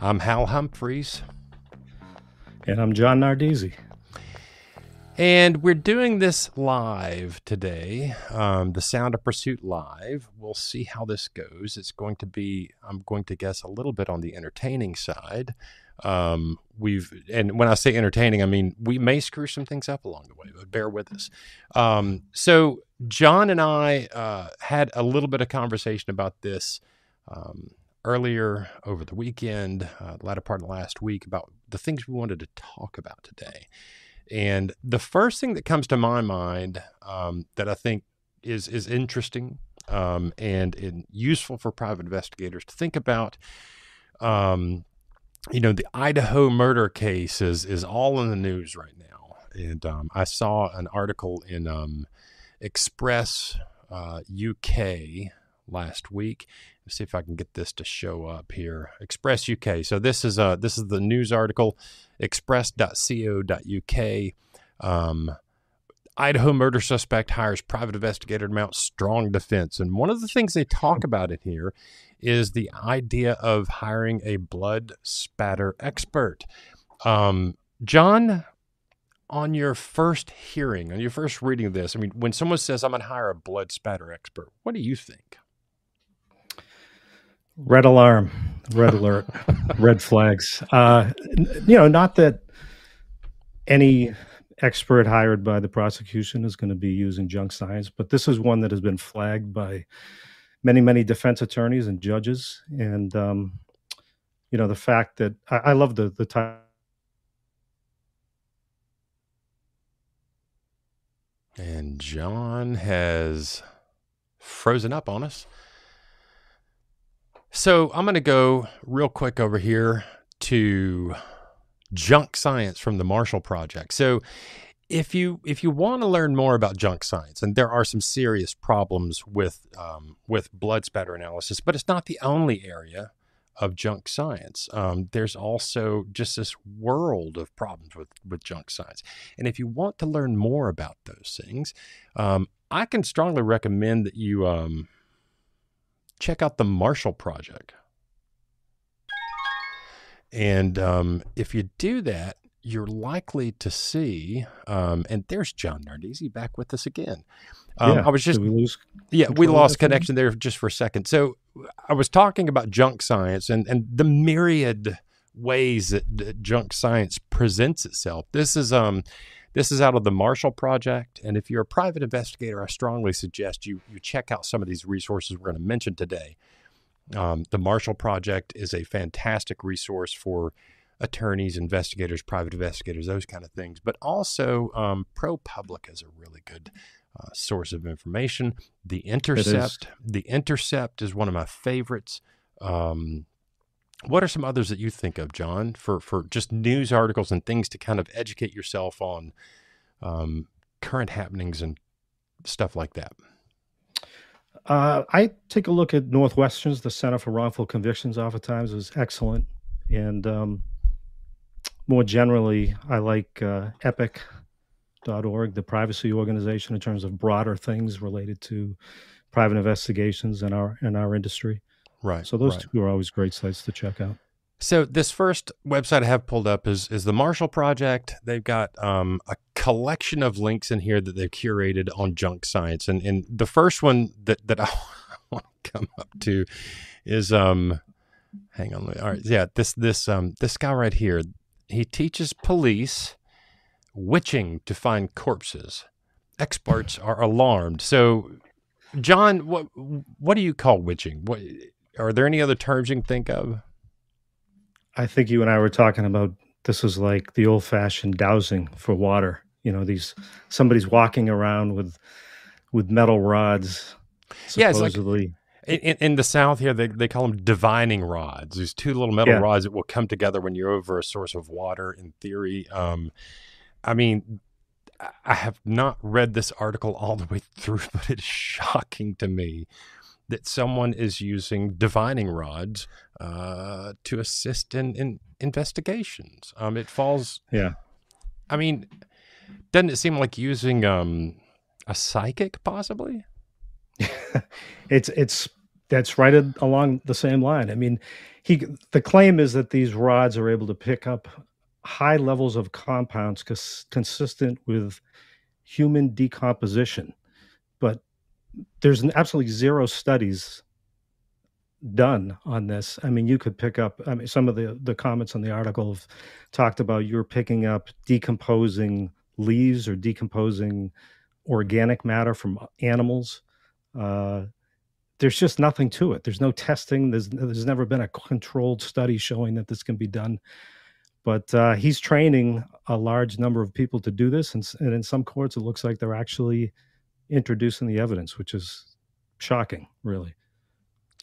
I'm Hal Humphreys. And I'm John Nardizzi. And we're doing this live today, um, the Sound of Pursuit live. We'll see how this goes. It's going to be, I'm going to guess, a little bit on the entertaining side. Um, we've, and when I say entertaining, I mean we may screw some things up along the way, but bear with us. Um, so John and I uh, had a little bit of conversation about this um, earlier over the weekend, uh, the latter part of last week, about the things we wanted to talk about today. And the first thing that comes to my mind um, that I think is is interesting um, and, and, useful for private investigators to think about, um, you know, the Idaho murder case is is all in the news right now. And um, I saw an article in um, Express uh, UK last week. Let's see if I can get this to show up here. Express UK. So this is a this is the news article, express.co.uk. Um, Idaho murder suspect hires private investigator to mount strong defense. And one of the things they talk about in here is the idea of hiring a blood spatter expert. Um, John, on your first hearing, on your first reading of this, I mean, when someone says, I'm going to hire a blood spatter expert, what do you think? Red alarm, red alert, red flags. Uh, you know, not that any expert hired by the prosecution is going to be using junk science, but this is one that has been flagged by many, many defense attorneys and judges. And, um, you know, the fact that I, I love the, the title. And John has frozen up on us. So I'm going to go real quick over here to junk science from the Marshall Project. So if you if you want to learn more about junk science, and there are some serious problems with um, with blood spatter analysis, but it's not the only area of junk science. Um, there's also just this world of problems with with junk science, and if you want to learn more about those things, um, I can strongly recommend that you um, check out the Marshall Project. And um, if you do that, you're likely to see, um, and there's John Nardizzi back with us again. Um, yeah, I was just, we yeah, we lost connection there just for a second. So I was talking about junk science and, and the myriad ways that, that junk science presents itself. This is, um, this is out of the Marshall Project. And if you're a private investigator, I strongly suggest you, you check out some of these resources we're going to mention today. Um, the Marshall Project is a fantastic resource for attorneys, investigators, private investigators, those kind of things. But also, um, ProPublica is a really good uh, source of information. The Intercept, The Intercept is one of my favorites. Um, what are some others that you think of, John, for for just news articles and things to kind of educate yourself on um, current happenings and stuff like that? Uh, I take a look at Northwestern's, the Center for Wrongful Convictions, oftentimes is excellent, and um, more generally, I like uh, Epic.org, the privacy organization, in terms of broader things related to private investigations in our in our industry. Right. So those right. two are always great sites to check out. So this first website I have pulled up is is the Marshall Project. They've got um, a collection of links in here that they've curated on junk science, and and the first one that that I want to come up to is um, hang on, all right, yeah, this this um this guy right here, he teaches police witching to find corpses. Experts are alarmed. So, John, what what do you call witching? What are there any other terms you can think of? I think you and I were talking about this is like the old fashioned dowsing for water. You know, these somebody's walking around with with metal rods. Yeah, it's like in, in, the South here, they, they call them divining rods. These two little metal yeah. rods that will come together when you're over a source of water. In theory, um, I mean, I have not read this article all the way through, but it's shocking to me that someone is using divining rods uh, to assist in, in investigations. Um, it falls. Yeah. I mean, doesn't it seem like using um, a psychic possibly? it's it's That's right along the same line. I mean, he the claim is that these rods are able to pick up high levels of compounds cons- consistent with human decomposition, but there's absolutely zero studies done on this. I mean, you could pick up. I mean, some of the the comments on the article have talked about you're picking up decomposing leaves or decomposing organic matter from animals. Uh, there's just nothing to it. There's no testing. There's there's never been a controlled study showing that this can be done. But uh, he's training a large number of people to do this, and, and in some courts, it looks like they're actually introducing the evidence, which is shocking, really.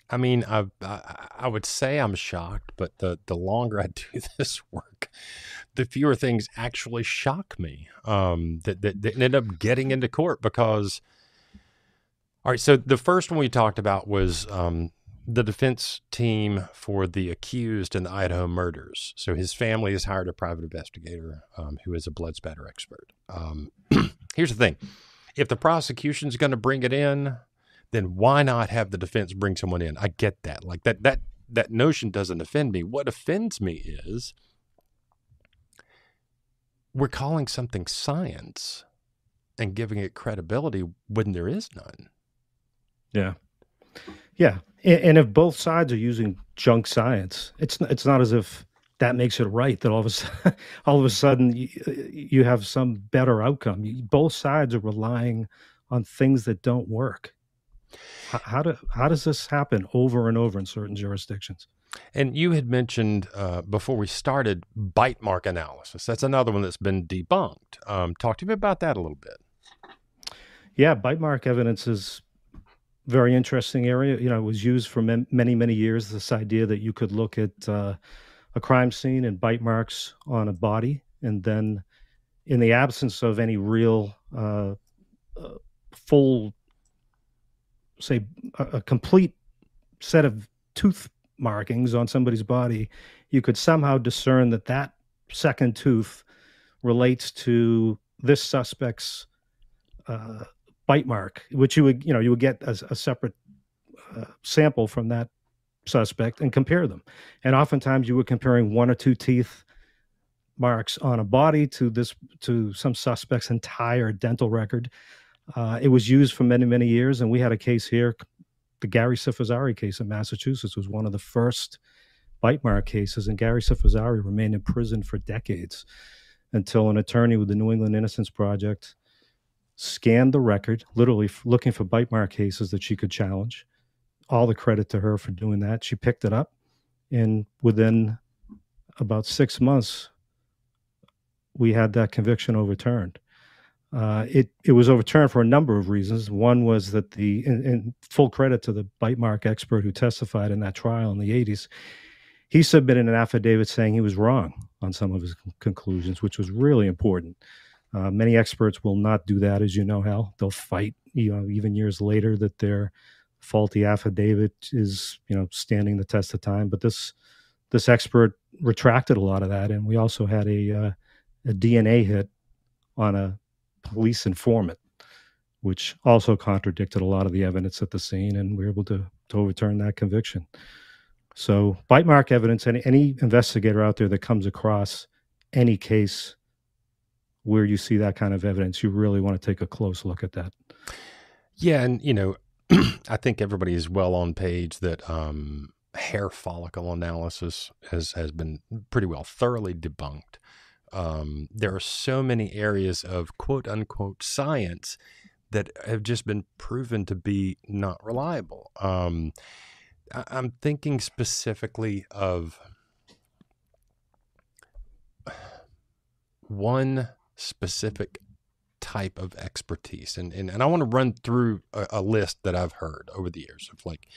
I mean, I, I, I would say I'm shocked, but the the longer I do this work, the fewer things actually shock me. Um, that, that that end up getting into court because. All right, so the first one we talked about was um, the defense team for the accused in the Idaho murders. So his family has hired a private investigator um, who is a blood spatter expert. Um, here's the thing: if the prosecution's going to bring it in, then why not have the defense bring someone in? I get that. Like that that that notion doesn't offend me. What offends me is we're calling something science and giving it credibility when there is none. Yeah. Yeah. And, if both sides are using junk science, it's it's not as if that makes it right that all of a sudden, all of a sudden you, you have some better outcome. Both sides are relying on things that don't work. How, how, do, how does this happen over and over in certain jurisdictions? And you had mentioned uh, before we started bite mark analysis. That's another one that's been debunked. Um, talk to me about that a little bit. Yeah, bite mark evidence is very interesting area. You know, it was used for many many years. This idea that you could look at uh, a crime scene and bite marks on a body, and then, in the absence of any real uh, uh, full say a, a complete set of tooth markings on somebody's body, you could somehow discern that that second tooth relates to this suspect's uh, bite mark, which you would, you know, you would get a, a separate uh, sample from that suspect and compare them. And oftentimes you were comparing one or two teeth marks on a body to this to some suspect's entire dental record uh, it was used for many, many years, and we had a case here. The Gary Cifizzari case in Massachusetts was one of the first bite mark cases, and Gary Cifizzari remained in prison for decades until an attorney with the New England Innocence Project scanned the record, literally looking for bite mark cases that she could challenge. All the credit to her for doing that. She picked it up, and within about six months, we had that conviction overturned. Uh, it it was overturned for a number of reasons. One was that the in, full credit to the bite mark expert who testified in that trial in the 80s, he submitted an affidavit saying he was wrong on some of his conclusions, which was really important. Uh, many experts will not do that, as you know, Hal. They'll fight, you know, even years later that their faulty affidavit is, you know, standing the test of time. But this this expert retracted a lot of that, and we also had a uh, a DNA hit on a police informant, which also contradicted a lot of the evidence at the scene, and we were able to, to overturn that conviction. So, bite mark evidence, any, any investigator out there that comes across any case where you see that kind of evidence, you really want to take a close look at that. Yeah, and you know, I think everybody is well on page that um, hair follicle analysis has has been pretty well thoroughly debunked um, there are so many areas of quote unquote science that have just been proven to be not reliable. Um, I- I'm thinking specifically of one specific type of expertise. And, and, and I want to run through a, a, list that I've heard over the years of like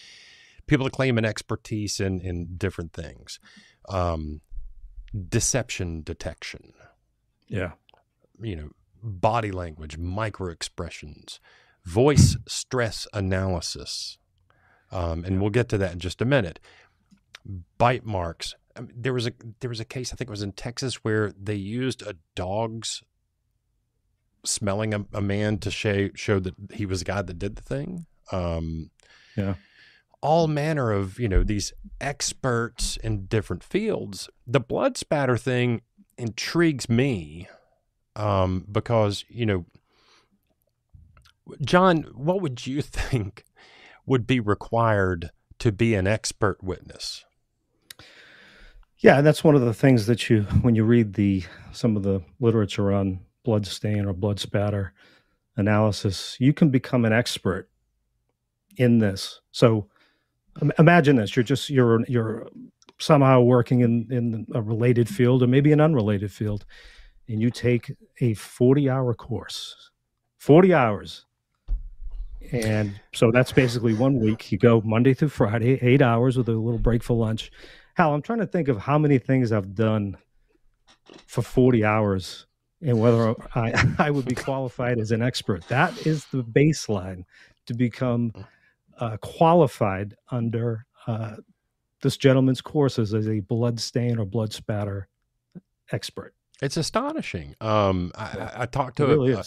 people that claim an expertise in, in different things. Um, deception detection. Yeah. You know, body language, micro expressions, voice stress analysis. Um, and we'll get to that in just a minute. Bite marks. I mean, there was a there was a case I think it was in Texas where they used a dog's smelling a, a man to show show that he was the guy that did the thing. Um, yeah. all manner of you know these experts in different fields. The blood spatter thing intrigues me um, because you know, John, what would you think would be required to be an expert witness? Yeah, that's one of the things that you, when you read the some of the literature on blood stain or blood spatter analysis, you can become an expert in this. So, imagine this: you're just you're you're somehow working in in a related field or maybe an unrelated field, and you take a 40 hour course, 40 hours. And so that's basically one week. You go Monday through Friday, eight hours with a little break for lunch Hal, I'm trying to think of how many things I've done for 40 hours and whether I, I would be qualified as an expert. That is the baseline to become uh, qualified under uh, this gentleman's courses as a blood stain or blood spatter expert. It's astonishing. Um, I, I, talked to it really a,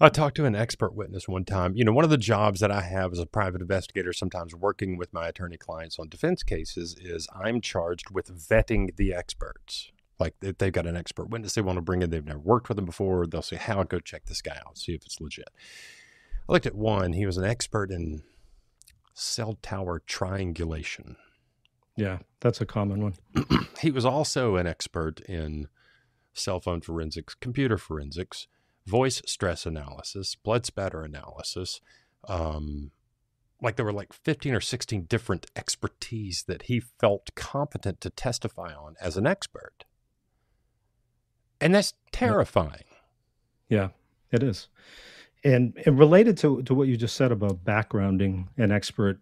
I talked to an expert witness one time. You know, one of the jobs that I have as a private investigator, sometimes working with my attorney clients on defense cases, is I'm charged with vetting the experts. Like if they've got an expert witness they want to bring in, they've never worked with them before, they'll say, Hal go check this guy out, see if it's legit. I looked at one, he was an expert in cell tower triangulation. Yeah, that's a common one. he was also an expert in cell phone forensics, computer forensics voice stress analysis, blood spatter analysis. Um, like there were like 15 or 16 different expertise that he felt competent to testify on as an expert. And that's terrifying. Yeah, it is. And, and related to, to what you just said about backgrounding an expert,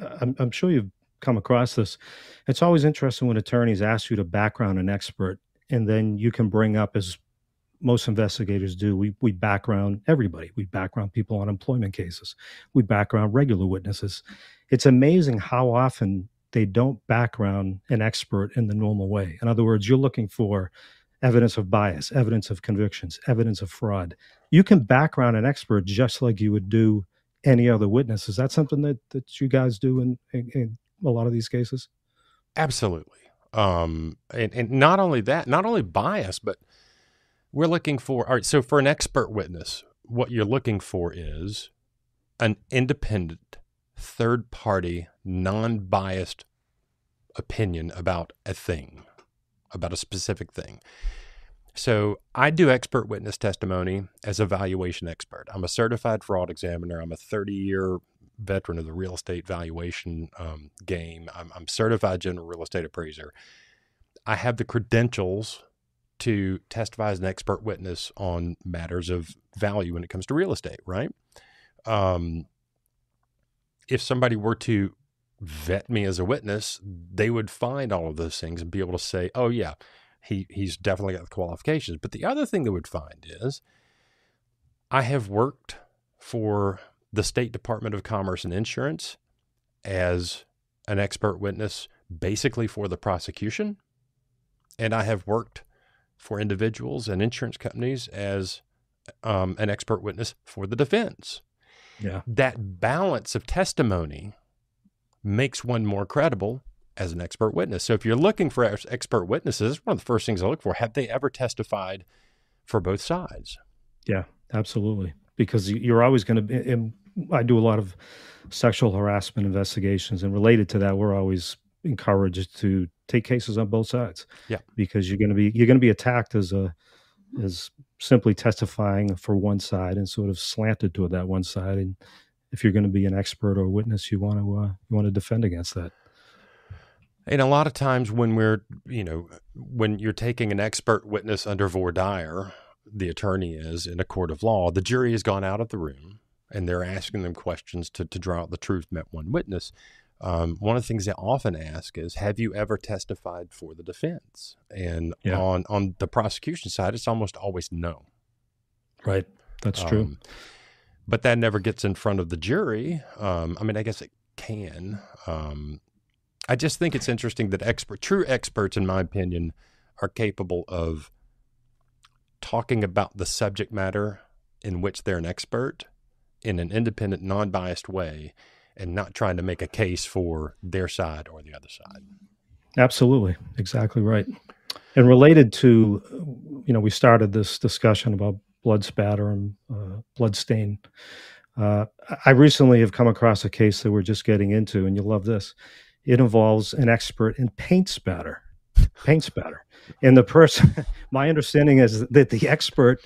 uh, I'm, I'm sure you've come across this. It's always interesting when attorneys ask you to background an expert, and then you can bring up as most investigators do. We we background everybody. We background people on employment cases. We background regular witnesses. It's amazing how often they don't background an expert in the normal way. In other words, you're looking for evidence of bias, evidence of convictions, evidence of fraud. You can background an expert just like you would do any other witness. Is that something that that you guys do in, in, in a lot of these cases? Absolutely. Um, and, and not only that, not only bias, but we're looking for, all right, so for an expert witness, what you're looking for is an independent, third party, non biased opinion about a thing, about a specific thing. So I do expert witness testimony as a valuation expert. I'm a certified fraud examiner. I'm a 30 year veteran of the real estate valuation um, game. I'm, I'm certified general real estate appraiser. I have the credentials to testify as an expert witness on matters of value when it comes to real estate, right? Um, if somebody were to vet me as a witness, they would find all of those things and be able to say, "Oh yeah, he he's definitely got the qualifications." But the other thing they would find is, I have worked for the State Department of Commerce and Insurance as an expert witness, basically for the prosecution, and I have worked for individuals and insurance companies as um, an expert witness for the defense. Yeah. That balance of testimony makes one more credible as an expert witness. So if you're looking for expert witnesses, one of the first things I look for, have they ever testified for both sides? Yeah, absolutely. Because you're always going to be, I do a lot of sexual harassment investigations, and related to that, we're always encouraged to take cases on both sides. Yeah, because you're going to be you're going to be attacked as a as simply testifying for one side and sort of slanted to that one side. And if you're going to be an expert or a witness, you want to uh, you want to defend against that. And a lot of times when we're you know when you're taking an expert witness under voir dire, the attorney is in a court of law, the jury has gone out of the room and they're asking them questions to, to draw out the truth met one witness um, one of the things they often ask is, "Have you ever testified for the defense?" And yeah. on on the prosecution side, it's almost always no. Right, that's um, true. But that never gets in front of the jury. Um, I mean, I guess it can. Um, I just think it's interesting that expert, true experts, in my opinion, are capable of talking about the subject matter in which they're an expert in an independent, non-biased way and not trying to make a case for their side or the other side. Absolutely, exactly right. And related to, you know, we started this discussion about blood spatter and uh, blood stain. Uh, I recently have come across a case that we're just getting into, and you'll love this. It involves an expert in paint spatter, paint spatter, and the person. My understanding is that the expert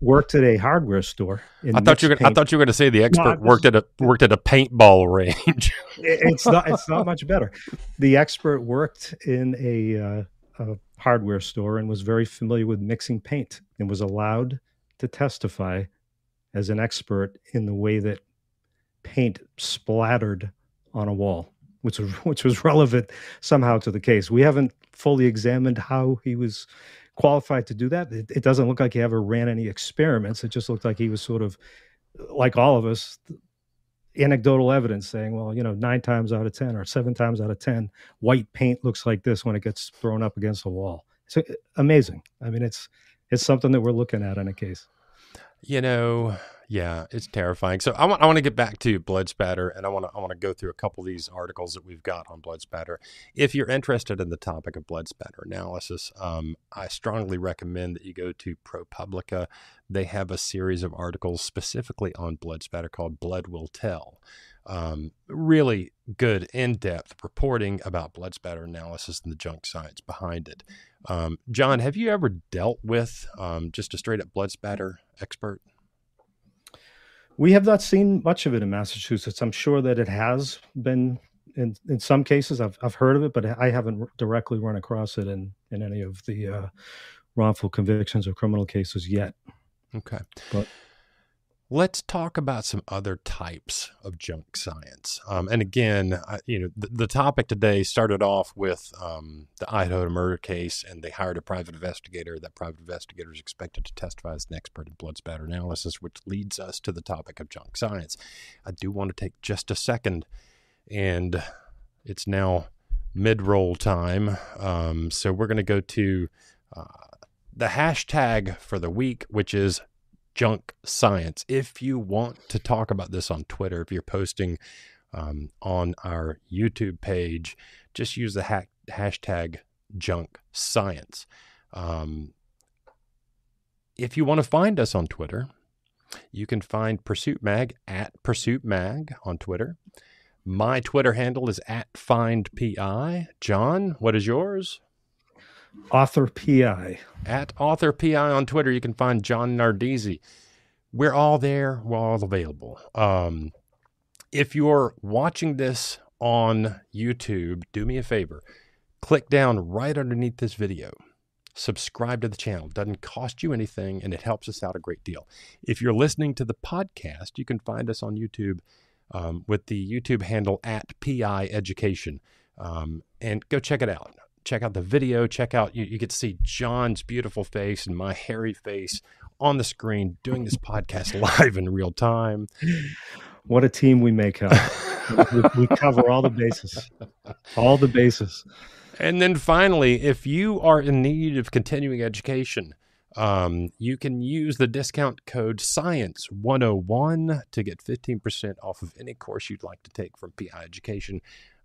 worked at a hardware store. I thought you were. I thought you were going to say the expert no, worked at a worked at a paintball range. it's not. It's not much better. The expert worked in a, uh, a hardware store and was very familiar with mixing paint and was allowed to testify as an expert in the way that paint splattered on a wall, which was which was relevant somehow to the case. We haven't fully examined how he was qualified to do that. It, it, doesn't look like he ever ran any experiments. It just looked like he was sort of like all of us, anecdotal evidence saying, well, you know, nine times out of 10 or seven times out of 10, white paint looks like this when it gets thrown up against a wall. It's uh, amazing. I mean, it's, it's something that we're looking at in a case. You know, yeah, it's terrifying. So I want I want to get back to blood spatter, and I want to I want to go through a couple of these articles that we've got on blood spatter. If you're interested in the topic of blood spatter analysis, um, I strongly recommend that you go to ProPublica. They have a series of articles specifically on blood spatter called "Blood Will Tell." Um, really good, in-depth reporting about blood spatter analysis and the junk science behind it. Um, John, have you ever dealt with um, just a straight up blood spatter expert? We have not seen much of it in Massachusetts. I'm sure that it has been in in some cases. I've I've heard of it, but I haven't directly run across it in in any of the uh, wrongful convictions or criminal cases yet. Okay, but Let's talk about some other types of junk science. Um, and again, I, you know, the, the, topic today started off with um, the Idaho murder case, and they hired a private investigator. That private investigator is expected to testify as an expert in blood spatter analysis, which leads us to the topic of junk science. I do want to take just a second, and it's now mid-roll time, um, so we're going to go to uh, the hashtag for the week, which is junk science. If you want to talk about this on Twitter, if you're posting um, on our YouTube page, just use the ha- hashtag junk science. Um, if you want to find us on Twitter, you can find Pursuit Mag at Pursuit Mag on Twitter. My Twitter handle is at FindPI. John, what is yours? Author PI. At Author PI on Twitter, you can find John Nardizzi. We're all there. We're all available. Um, if you're watching this on YouTube, do me a favor. Click down right underneath this video. Subscribe to the channel. It doesn't cost you anything and it helps us out a great deal. If you're listening to the podcast, you can find us on YouTube um, with the YouTube handle at PI Education. Um, and go check it out check out the video. Check out you, you get to see John's beautiful face and my hairy face on the screen doing this podcast live in real time. What a team we make up. we, we cover all the bases, all the bases. And then finally, if you are in need of continuing education, um, you can use the discount code SCIENCE101 to get 15% off of any course you'd like to take from PI Education.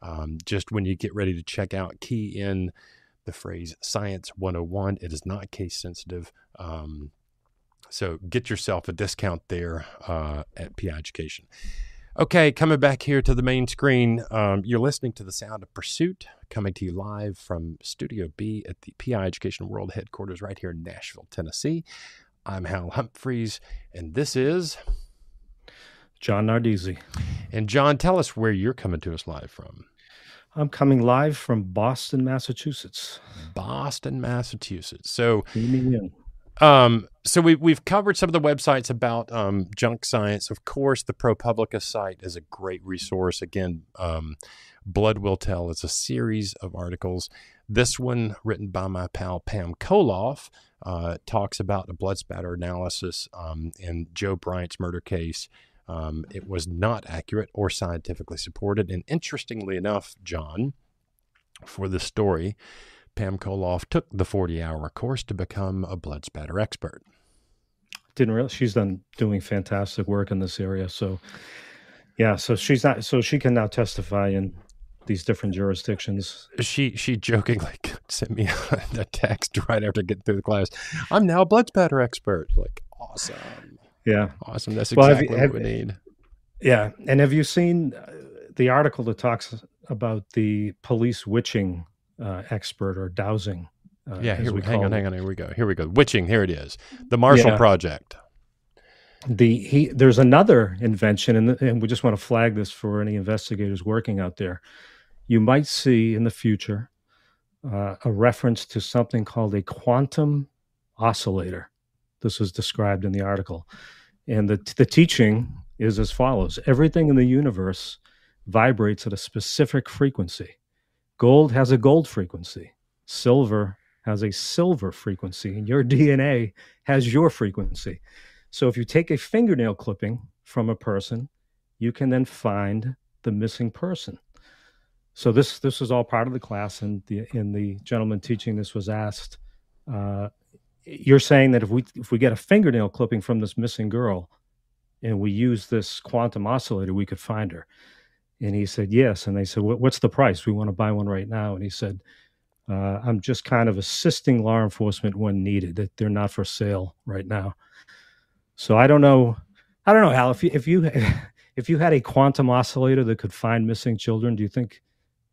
Um, just when you get ready to check out, key in the phrase Science 101. It is not case sensitive. Um, so get yourself a discount there uh, at PI Education. Okay, coming back here to the main screen, um, you're listening to the sound of pursuit coming to you live from Studio B at the PI Education World headquarters right here in Nashville, Tennessee. I'm Hal Humphreys, and this is John Nardizzi. And John, tell us where you're coming to us live from. I'm coming live from Boston, Massachusetts. Boston, Massachusetts. So, um, so we we've covered some of the websites about um, junk science. Of course, the ProPublica site is a great resource. Again, um, Blood Will Tell. It's a series of articles. This one, written by my pal Pam Colloff, uh, talks about a blood spatter analysis um, in Joe Bryan's murder case um, it was not accurate or scientifically supported. And interestingly enough, John, for this story, Pam Colloff took the 40 hour course to become a blood spatter expert. Didn't realize she's done doing fantastic work in this area. So Yeah, so she's not. So she can now testify in these different jurisdictions. She she jokingly sent me a text right after getting through the class. I'm now a blood spatter expert. Like awesome. Yeah, awesome. That's exactly well, have, what have, we need. Yeah, and have you seen uh, the article that talks about the police witching uh, expert or dowsing? Uh, yeah, here we hang on, it. hang on. Here we go. Here we go. Witching. Here it is. The Marshall yeah. Project. The he there's another invention, and, and we just want to flag this for any investigators working out there. You might see in the future uh, a reference to something called a quantum oscillator. This is described in the article, and the the teaching is as follows: Everything in the universe vibrates at a specific frequency. Gold has a gold frequency. Silver has a silver frequency, and your DNA has your frequency. So if you take a fingernail clipping from a person, you can then find the missing person. So this this was all part of the class, and the in the gentleman teaching this was asked. Uh, you're saying that if we if we get a fingernail clipping from this missing girl, and we use this quantum oscillator, we could find her. And he said yes. And they said, "What's the price? We want to buy one right now." And he said, uh, I'm just kind of assisting law enforcement when needed. That they're not for sale right now. So I don't know. I don't know, Hal. If you if you if you had a quantum oscillator that could find missing children, do you think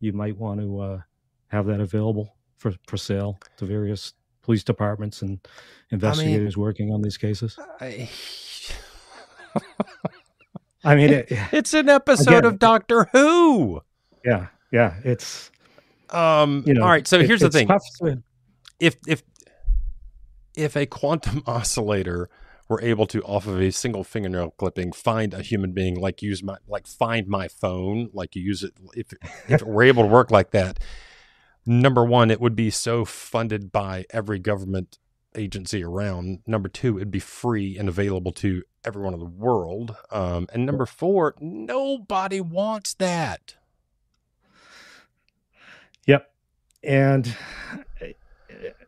you might want to uh, have that available for for sale to various police departments and investigators I mean, working on these cases? I, I mean, it, it's an episode again, of Doctor Who. Yeah, yeah, it's um, you know, all right. So it, here's the thing: to... if if if a quantum oscillator were able to, off of a single fingernail clipping, find a human being, like use my like find my phone, like you use it, if if it were able to work like that, number one, it would be so funded by every government agency around. Number two, it'd be free and available to everyone in the world. Um, and number four, nobody wants that. Yep. And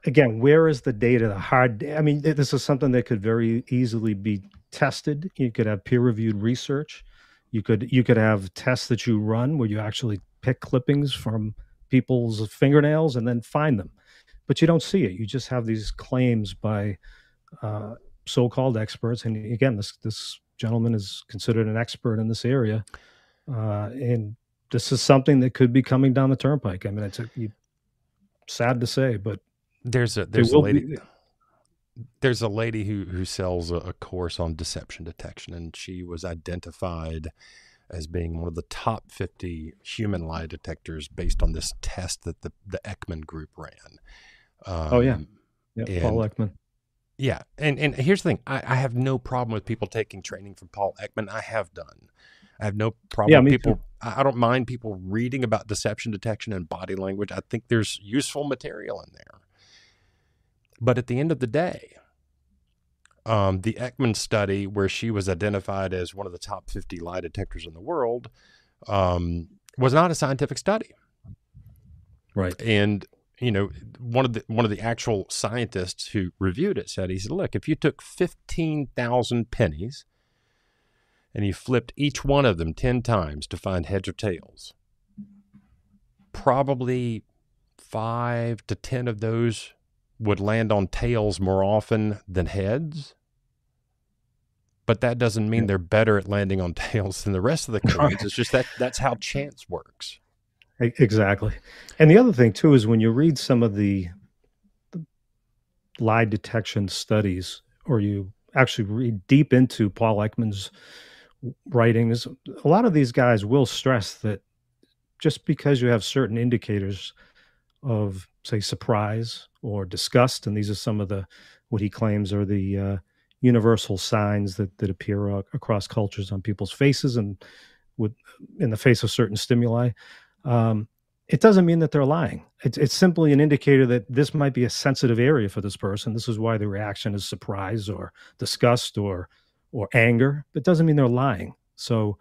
again, where is the data? The hard, I mean, this is something that could very easily be tested. You could have peer reviewed research. You could, you could have tests that you run where you actually pick clippings from people's fingernails and then find them. But you don't see it. You just have these claims by uh, so-called experts. And again, this, this gentleman is considered an expert in this area. Uh, and this is something that could be coming down the turnpike. I mean, it's a, you, sad to say, but there's a there's a lady be, there's a lady who who sells a, a, course on deception detection, and she was identified as being one of the top 50 human lie detectors based on this test that the the Ekman group ran. Um, oh yeah, yeah, and, Paul Ekman. Yeah, and and here's the thing: I, I have no problem with people taking training from Paul Ekman. I have done. I have no problem yeah, with people. Too. I don't mind people reading about deception detection and body language. I think there's useful material in there. But at the end of the day, um, the Ekman study, where she was identified as one of the top 50 lie detectors in the world, um, was not a scientific study. Right. And you know, one of the one of the actual scientists who reviewed it said, he said, look, if you took 15,000 pennies and you flipped each one of them 10 times to find heads or tails. Probably five to 10 of those would land on tails more often than heads. But that doesn't mean they're better at landing on tails than the rest of the coins. it's just that that's how chance works. Exactly. And the other thing, too, is when you read some of the, the lie detection studies, or you actually read deep into Paul Ekman's writings, a lot of these guys will stress that just because you have certain indicators of, say, surprise or disgust, and these are some of the what he claims are the uh, universal signs that that appear uh, across cultures on people's faces and with in the face of certain stimuli. Um, it doesn't mean that they're lying. It's, it's simply an indicator that this might be a sensitive area for this person. This is why the reaction is surprise or disgust or or anger. It doesn't mean they're lying. So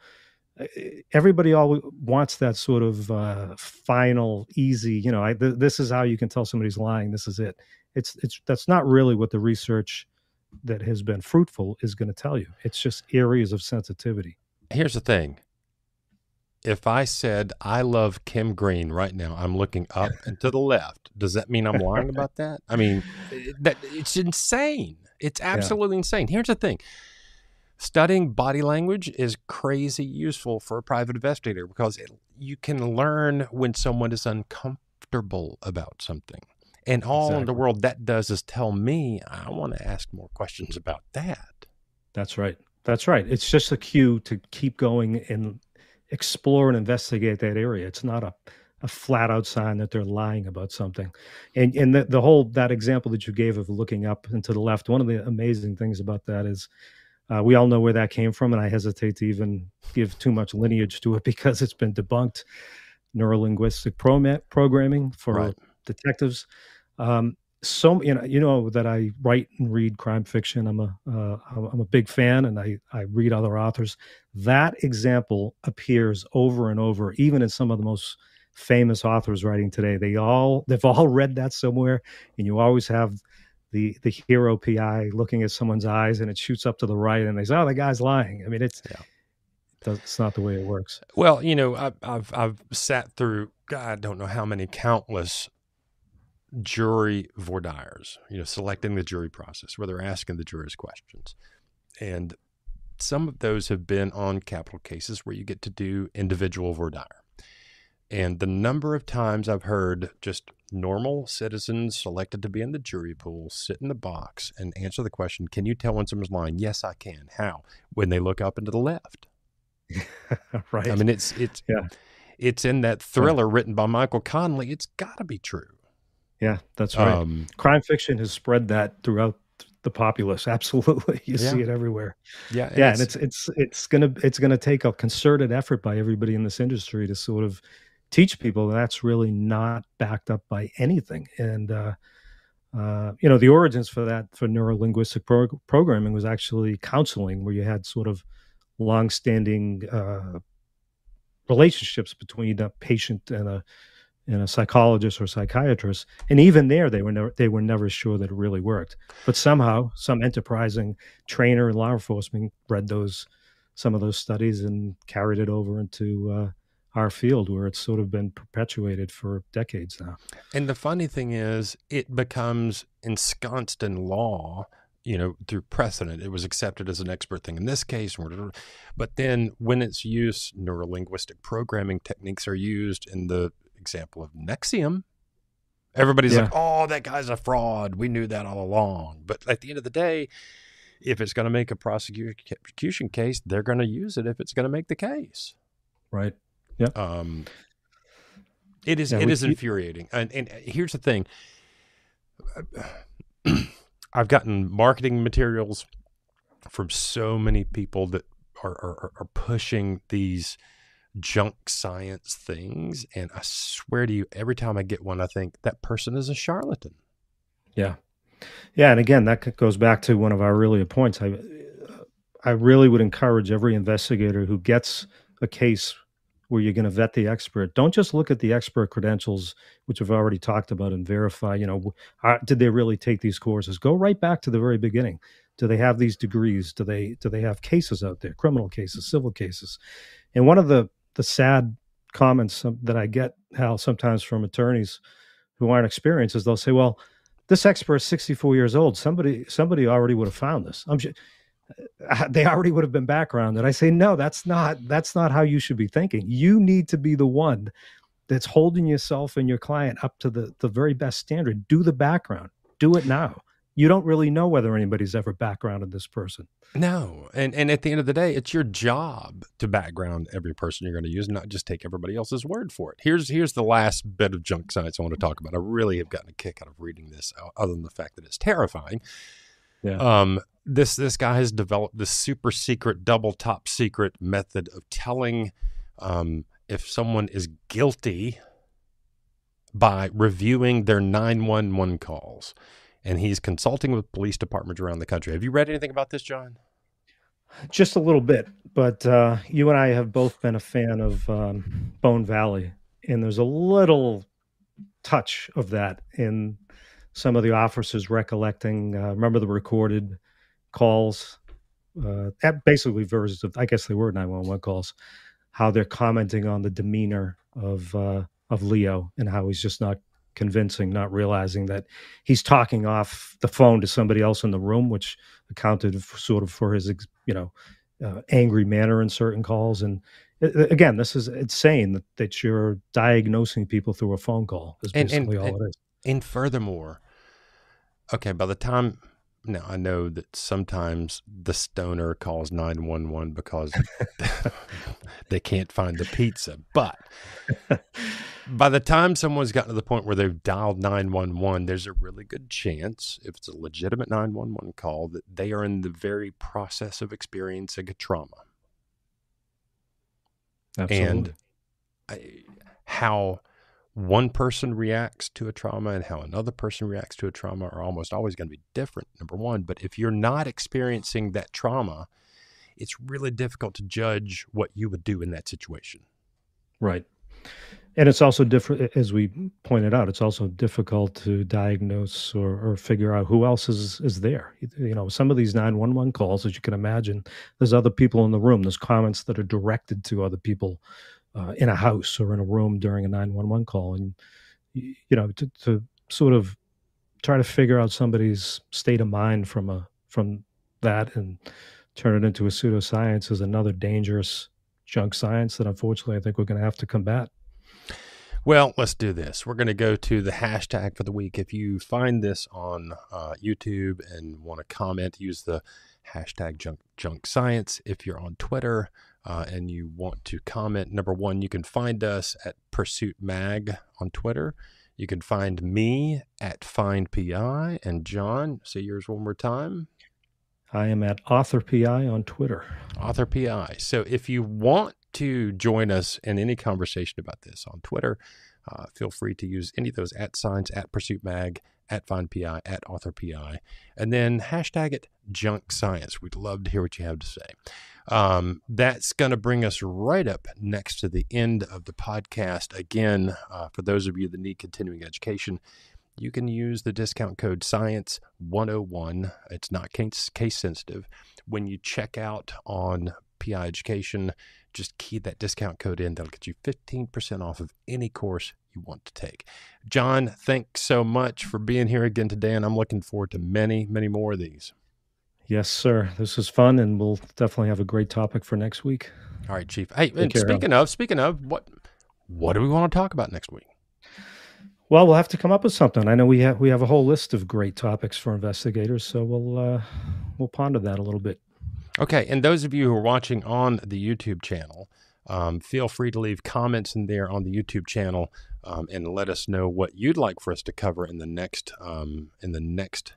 everybody always wants that sort of uh, final, easy. You know, I, th- this is how you can tell somebody's lying. This is it. It's it's that's not really what the research that has been fruitful is going to tell you. It's just areas of sensitivity. Here's the thing: if I said I love Kim Green right now, I'm looking up and to the left. Does that mean I'm lying about that? I mean, that it's insane. It's absolutely yeah. insane. Here's the thing. Studying body language is crazy useful for a private investigator because it, you can learn when someone is uncomfortable about something. And all exactly. in the world that does is tell me I want to ask more questions about that. That's right. That's right. It's just a cue to keep going and explore and investigate that area. It's not a, a flat out sign that they're lying about something. And and the, the whole that example that you gave of looking up and to the left, one of the amazing things about that is uh, we all know where that came from, and I hesitate to even give too much lineage to it because it's been debunked. Neurolinguistic pro- programming for right. detectives. Um, so you know you know that I write and read crime fiction. I'm a uh, a big fan, and I I read other authors. That example appears over and over, even in some of the most famous authors writing today. They all they've all read that somewhere, and you always have the the hero PI looking at someone's eyes, and it shoots up to the right, and they say, "Oh, the guy's lying." I mean, it's yeah. it's not the way it works. Well, you know, I've I've, I've sat through God, I don't know how many countless jury voir dires, you know, selecting the jury process where they're asking the jurors questions. And some of those have been on capital cases where you get to do individual voir dire. And the number of times I've heard just normal citizens selected to be in the jury pool sit in the box and answer the question, Can you tell when someone's lying? Yes, I can. How? When they look up and to the left. right. I mean, it's, it's, yeah. It's in that thriller yeah. written by Michael Connelly. It's got to be true. Yeah, that's right. Um, Crime fiction has spread that throughout the populace. Absolutely, you yeah. see it everywhere. Yeah, yeah, and it's it's it's gonna it's gonna take a concerted effort by everybody in this industry to sort of teach people that's really not backed up by anything. And uh, uh, you know, the origins for that for neurolinguistic pro- programming was actually counseling, where you had sort of long-standing uh, relationships between a patient and a and a psychologist or psychiatrist and even there they were never they were never sure that it really worked but somehow some enterprising trainer in law enforcement read those some of those studies and carried it over into uh, our field where it's sort of been perpetuated for decades now and the funny thing is it becomes ensconced in law you know through precedent it was accepted as an expert thing in this case but then when it's used neurolinguistic programming techniques are used in the example of NXIVM. Everybody's yeah. like, oh, that guy's a fraud. We knew that all along. But at the end of the day, if it's going to make a prosecution case, they're going to use it if it's going to make the case. Right. Yeah. Um, it is. Yeah, it we, is infuriating. And, and here's the thing. I've gotten marketing materials from so many people that are, are, are pushing these junk science things. And I swear to you, every time I get one, I think that person is a charlatan. Yeah. Yeah. And again, that goes back to one of our earlier points. I, I really would encourage every investigator who gets a case where you're going to vet the expert. Don't just look at the expert credentials, which we've already talked about, and verify. You know, did they really take these courses? Go right back to the very beginning. Do they have these degrees? Do they do they have cases out there, criminal cases, civil cases? And one of the the sad comments that I get, Hal, sometimes from attorneys who aren't experienced is they'll say, "Well, this expert is 64 years old. Somebody, somebody already would have found this. I'm sure they already would have been backgrounded." I say, "No, that's not. That's not how you should be thinking. You need to be the one that's holding yourself and your client up to the the very best standard. Do the background. Do it now." you don't really know whether anybody's ever backgrounded this person. No. And and at the end of the day, it's your job to background every person you're going to use, not just take everybody else's word for it. Here's here's the last bit of junk science I want to talk about. I really have gotten a kick out of reading this, other than the fact that it's terrifying. Yeah. Um, this this guy has developed this super secret, double top secret method of telling um, if someone is guilty by reviewing their 911 calls and he's consulting with police departments around the country. Have you read anything about this, John? Just a little bit, but uh, you and I have both been a fan of um, Bone Valley, and there's a little touch of that in some of the officers recollecting. Uh, remember the recorded calls, uh, basically versions of, I guess they were 911 calls, how they're commenting on the demeanor of uh, of Leo and how he's just not convincing, not realizing that he's talking off the phone to somebody else in the room, which accounted for, sort of for his, you know, uh, angry manner in certain calls. And uh, again, this is it's saying that, that you're diagnosing people through a phone call. Is basically and, and, all it is. And furthermore, okay, by the time now I know that sometimes the stoner calls 911 because they can't find the pizza, but by the time someone's gotten to the point where they've dialed 911, there's a really good chance, if it's a legitimate 911 call, that they are in the very process of experiencing a trauma. Absolutely. And I, how one person reacts to a trauma and how another person reacts to a trauma are almost always going to be different, number one. But if you're not experiencing that trauma, it's really difficult to judge what you would do in that situation. Right. And it's also different, as we pointed out, it's also difficult to diagnose or, or figure out who else is, is there. You know, some of these 911 calls, as you can imagine, there's other people in the room. There's comments that are directed to other people uh, in a house or in a room during a 911 call. And, you know, to, to sort of try to figure out somebody's state of mind from a, from that and turn it into a pseudoscience is another dangerous junk science that unfortunately I think we're going to have to combat. Well, let's do this. We're going to go to the hashtag for the week. If you find this on uh, YouTube and want to comment, use the hashtag junk, junk science. If you're on Twitter uh, and you want to comment, number one, you can find us at Pursuit Mag on Twitter. You can find me at Find PI and John. Say yours one more time. I am at Author PI on Twitter. Author PI. So if you want to join us in any conversation about this on Twitter, uh, feel free to use any of those at signs at Pursuit Mag, at Find PI, at Author PI, and then hashtag it Junk Science. We'd love to hear what you have to say. Um, that's going to bring us right up next to the end of the podcast. Again, uh, for those of you that need continuing education, you can use the discount code SCIENCE101. It's not case, case sensitive. When you check out on PI Education, just key that discount code in. That'll get you 15% off of any course you want to take. John, thanks so much for being here again today, and I'm looking forward to many, many more of these. Yes, sir. This was fun, and we'll definitely have a great topic for next week. All right, Chief. Hey, and speaking of speaking of what what do we want to talk about next week? Well, we'll have to come up with something. I know we have we have a whole list of great topics for investigators, so we'll uh, we'll ponder that a little bit. Okay, and those of you who are watching on the YouTube channel, um, feel free to leave comments in there on the YouTube channel um, and let us know what you'd like for us to cover in the next um, in the next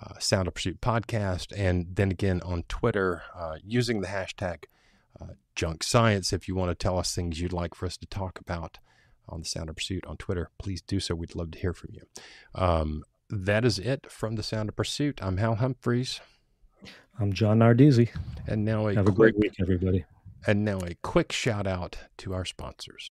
uh, Sound of Pursuit podcast, and then again on Twitter uh, using the hashtag uh, Junk Science. If you want to tell us things you'd like for us to talk about on the Sound of Pursuit on Twitter, please do so. We'd love to hear from you. Um, that is it from the Sound of Pursuit. I'm Hal Humphreys. I'm John Nardizzi. And now a have quick, a great week, everybody. And now a quick shout out to our sponsors.